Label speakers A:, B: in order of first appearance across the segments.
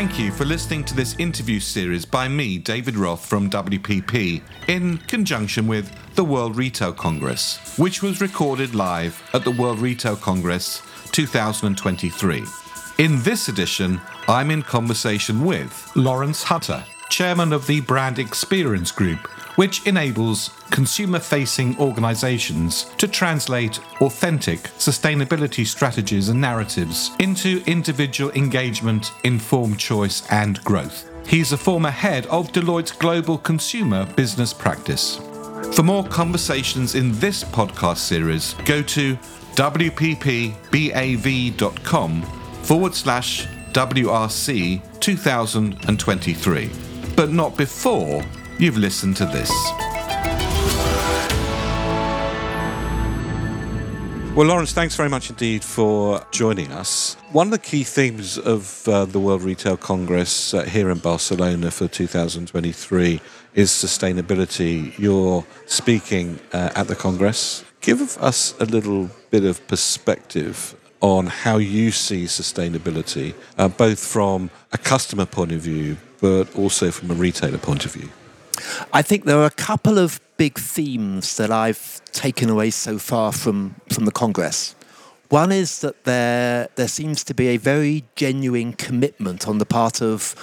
A: Thank you for listening to this interview series by me, David Roth from WPP, in conjunction with the World Retail Congress, which was recorded live at the World Retail Congress 2023. In this edition, I'm in conversation with Lawrence Hutter, chairman of the Brand Experience Group, which enables consumer facing organizations to translate authentic sustainability strategies and narratives into individual engagement, informed choice, and growth. He's a former head of Deloitte's Global Consumer Business Practice. For more conversations in this podcast series, go to wppbav.com forward slash WRC 2023, but not before you've listened to this. Well, Lawrence, thanks very much indeed for joining us. One of the key themes of uh, the World Retail Congress uh, here in Barcelona for 2023 is sustainability. You're speaking uh, at the Congress. Give us a little bit of perspective on how you see sustainability, uh, both from a customer point of view, but also from a retailer point of view.
B: I think there are a couple of big themes that I've taken away so far from, from the Congress. One is that there, there seems to be a very genuine commitment on the part of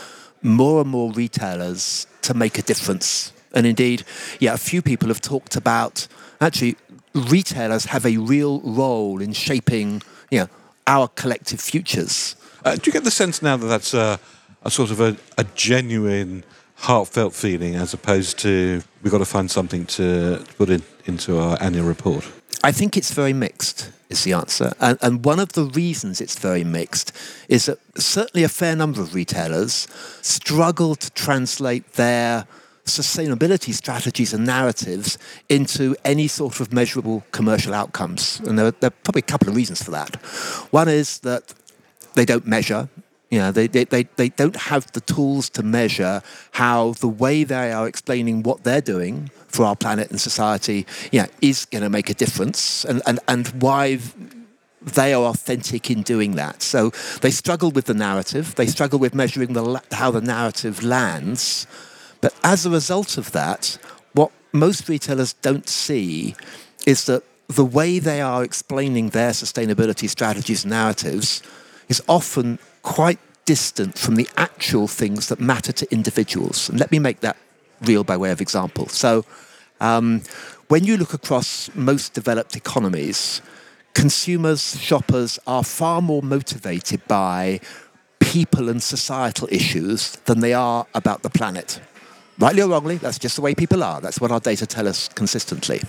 B: more and more retailers to make a difference. And indeed, yeah, a few people have talked about actually retailers have a real role in shaping you know, our collective futures.
A: Uh, do you get the sense now that that's a, a sort of a, a genuine heartfelt feeling as opposed to we've got to find something to put in, into our annual report?
B: I think it's very mixed, is the answer. And, and, one of the reasons it's very mixed is that certainly a fair number of retailers struggle to translate their sustainability strategies and narratives into any sort of measurable commercial outcomes. And there, there are probably a couple of reasons for that. One is that they don't measure you know, they, they, they, they don't have the tools to measure how the way they are explaining what they're doing for our planet and society you know, is going to make a difference and, and, and why they are authentic in doing that. So they struggle with the narrative, they struggle with measuring the, how the narrative lands. But as a result of that, what most retailers don't see is that the way they are explaining their sustainability strategies and narratives is often quite distant from the actual things that matter to individuals. And let me make that real by way of example. So, um, when you look across most developed economies, consumers, shoppers are far more motivated by people and societal issues than they are about the planet. Rightly or wrongly, that's just the way people are. That's what our data tell us consistently.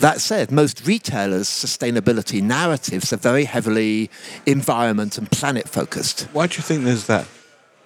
B: That said, most retailers' sustainability narratives are very heavily environment and planet focused.
A: Why do you think there's that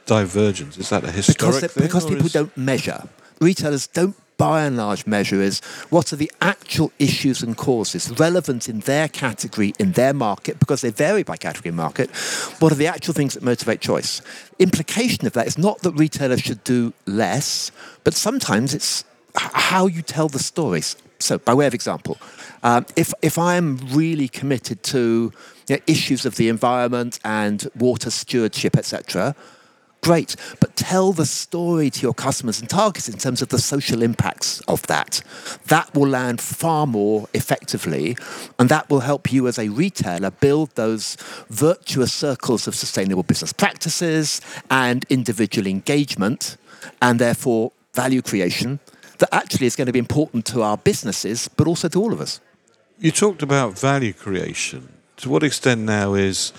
A: divergence? Is that a historic
B: because,
A: thing?
B: Because people
A: is...
B: don't measure. Retailers don't by and large measure is what are the actual issues and causes relevant in their category, in their market, because they vary by category and market. What are the actual things that motivate choice? Implication of that is not that retailers should do less, but sometimes it's how you tell the stories. So, by way of example, um, if if I'm really committed to you know, issues of the environment and water stewardship, etc., great. But tell the story to your customers and targets in terms of the social impacts of that. That will land far more effectively, and that will help you as a retailer build those virtuous circles of sustainable business practices and individual engagement, and therefore value creation that actually is going to be important to our businesses, but also to all of us.
A: You talked about value creation. To what extent now is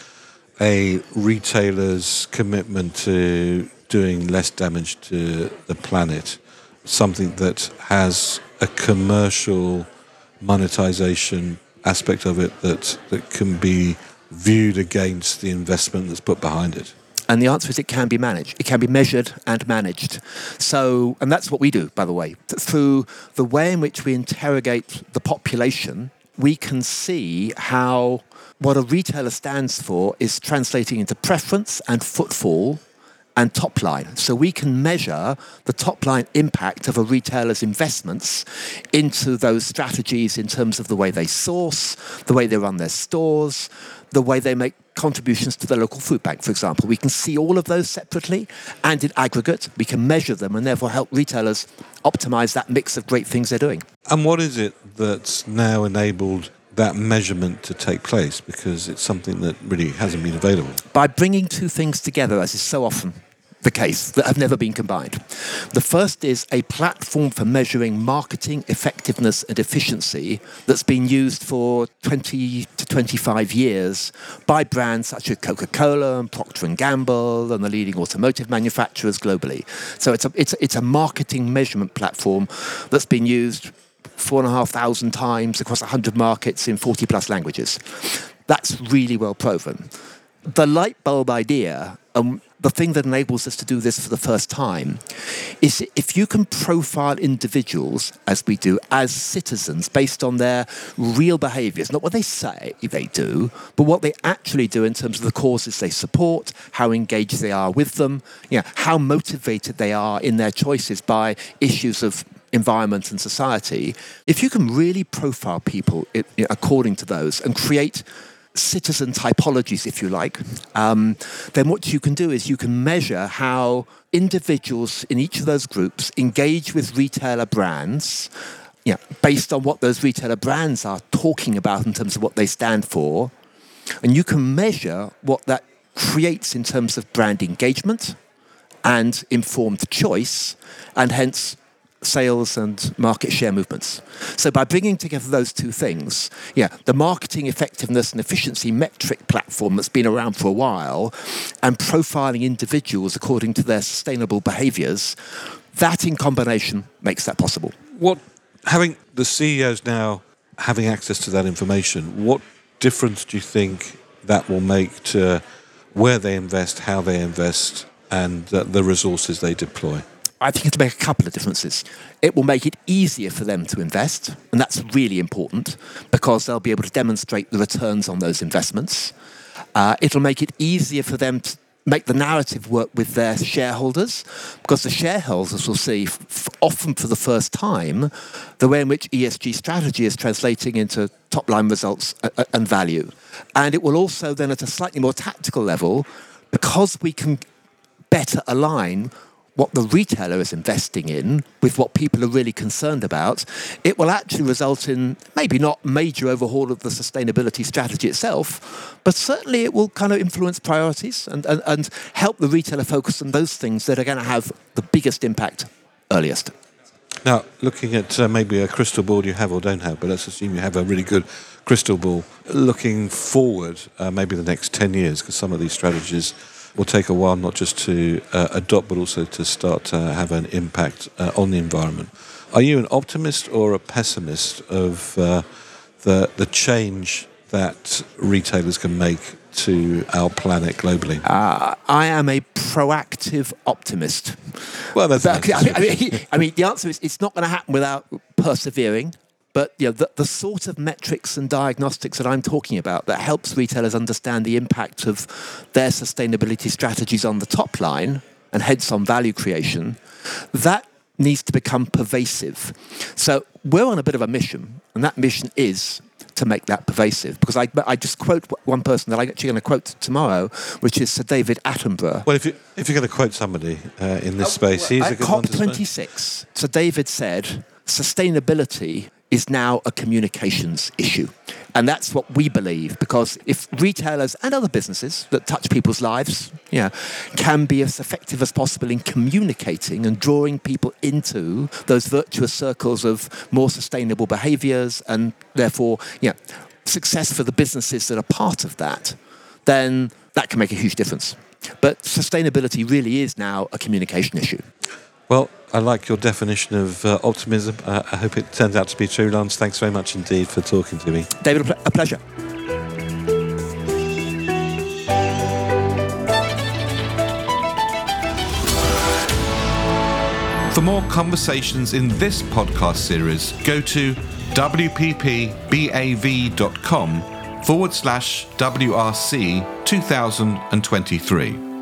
A: a retailer's commitment to doing less damage to the planet something that has a commercial monetization aspect of it that, that can be viewed against the investment that's put behind it?
B: And the answer is it can be managed. It can be measured and managed. So, and that's what we do, by the way. Through the way in which we interrogate the population, we can see how what a retailer stands for is translating into preference and footfall and top line. So we can measure the top line impact of a retailer's investments into those strategies in terms of the way they source, the way they run their stores, the way they make contributions to the local food bank, for example. We can see all of those separately and in aggregate. We can measure them and therefore help retailers optimize that mix of great things they're doing.
A: And what is it that's now enabled that measurement to take place? Because it's something that really hasn't been available.
B: By bringing two things together, as is so often the case that have never been combined. The first is a platform for measuring marketing effectiveness and efficiency that's been used for 20 to 25 years by brands such as Coca-Cola and Procter & Gamble and the leading automotive manufacturers globally. So it's a, it's, it's a marketing measurement platform that's been used four and a half thousand times across 100 markets in 40 plus languages. That's really well proven. The light bulb idea, um, the thing that enables us to do this for the first time is if you can profile individuals, as we do, as citizens based on their real behaviors, not what they say they do, but what they actually do in terms of the causes they support, how engaged they are with them, you know, how motivated they are in their choices by issues of environment and society. If you can really profile people according to those and create citizen typologies, if you like, um, then what you can do is you can measure how individuals in each of those groups engage with retailer brands. Know, based on what those retailer brands are talking about in terms of what they stand for, and you can measure what that creates in terms of brand engagement and informed choice, and hence sales and market share movements. So by bringing together those two things, yeah, the marketing effectiveness and efficiency metric platform that's been around for a while and profiling individuals according to their sustainable behaviors, that in combination makes that possible.
A: What having the CEOs now having access to that information, what difference do you think that will make to where they invest, how they invest, and the resources they deploy?
B: I think it'll make a couple of differences. It will make it easier for them to invest, and that's really important because they'll be able to demonstrate the returns on those investments. Uh, it'll make it easier for them to make the narrative work with their shareholders because the shareholders will see, f- often for the first time, the way in which ESG strategy is translating into top line results and value. And it will also, then, at a slightly more tactical level, because we can better align what the retailer is investing in with what people are really concerned about, it will actually result in maybe not major overhaul of the sustainability strategy itself, but certainly it will kind of influence priorities and, and, and help the retailer focus on those things that are going to have the biggest impact earliest.
A: Now, looking at uh, maybe a crystal ball you have or don't have, but let's assume you have a really good crystal ball. Looking forward, uh, maybe the next 10 years, because some of these strategies will take a while not just to uh, adopt but also to start to have an impact uh, on the environment. Are you an optimist or a pessimist of uh, the the change that retailers can make to our planet globally?
B: Uh, I am a proactive optimist.
A: Well, that's.
B: I, mean, I mean, the answer is it's not going to happen without persevering. But you know, the, the sort of metrics and diagnostics that I'm talking about that helps retailers understand the impact of their sustainability strategies on the top line and hence on value creation, that needs to become pervasive. So we're on a bit of a mission, and that mission is to make that pervasive. Because I, I just quote one person that I'm actually going to quote tomorrow, which is Sir David Attenborough.
A: Well, if, you, if you're going to quote somebody uh, in this space, he's a good
B: COP26, Sir David said, sustainability is now a communications issue. And that's what we believe because if retailers and other businesses that touch people's lives you know, can be as effective as possible in communicating and drawing people into those virtuous circles of more sustainable behaviors and therefore you know, success for the businesses that are part of that, then that can make a huge difference. But sustainability really is now a communication issue.
A: Well, I like your definition of uh, optimism. Uh, I hope it turns out to be true, Lance. Thanks very much indeed for talking to me.
B: David, a pleasure.
A: For more conversations in this podcast series, go to wppbav.com forward slash WRC 2023.